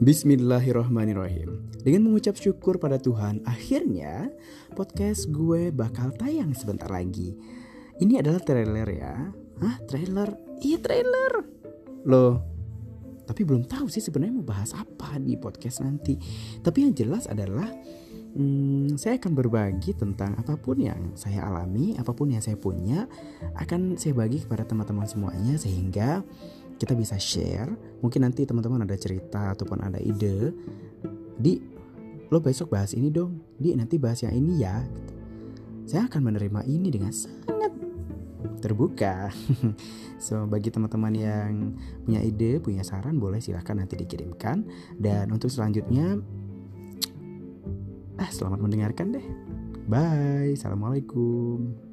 Bismillahirrahmanirrahim. Dengan mengucap syukur pada Tuhan, akhirnya podcast gue bakal tayang sebentar lagi. Ini adalah trailer ya. Hah, trailer? Iya, trailer. Loh, tapi belum tahu sih sebenarnya mau bahas apa di podcast nanti. Tapi yang jelas adalah hmm, saya akan berbagi tentang apa pun yang saya alami, apa pun yang saya punya, akan saya bagi kepada teman-teman semuanya sehingga kita bisa share. Mungkin nanti teman-teman ada cerita ataupun ada ide. Di lo besok bahas ini dong. Di nanti bahas yang ini ya. Saya akan menerima ini dengan sangat terbuka. So bagi teman-teman yang punya ide punya saran boleh silahkan nanti dikirimkan. Dan untuk selanjutnya ah selamat mendengarkan deh. Bye. Assalamualaikum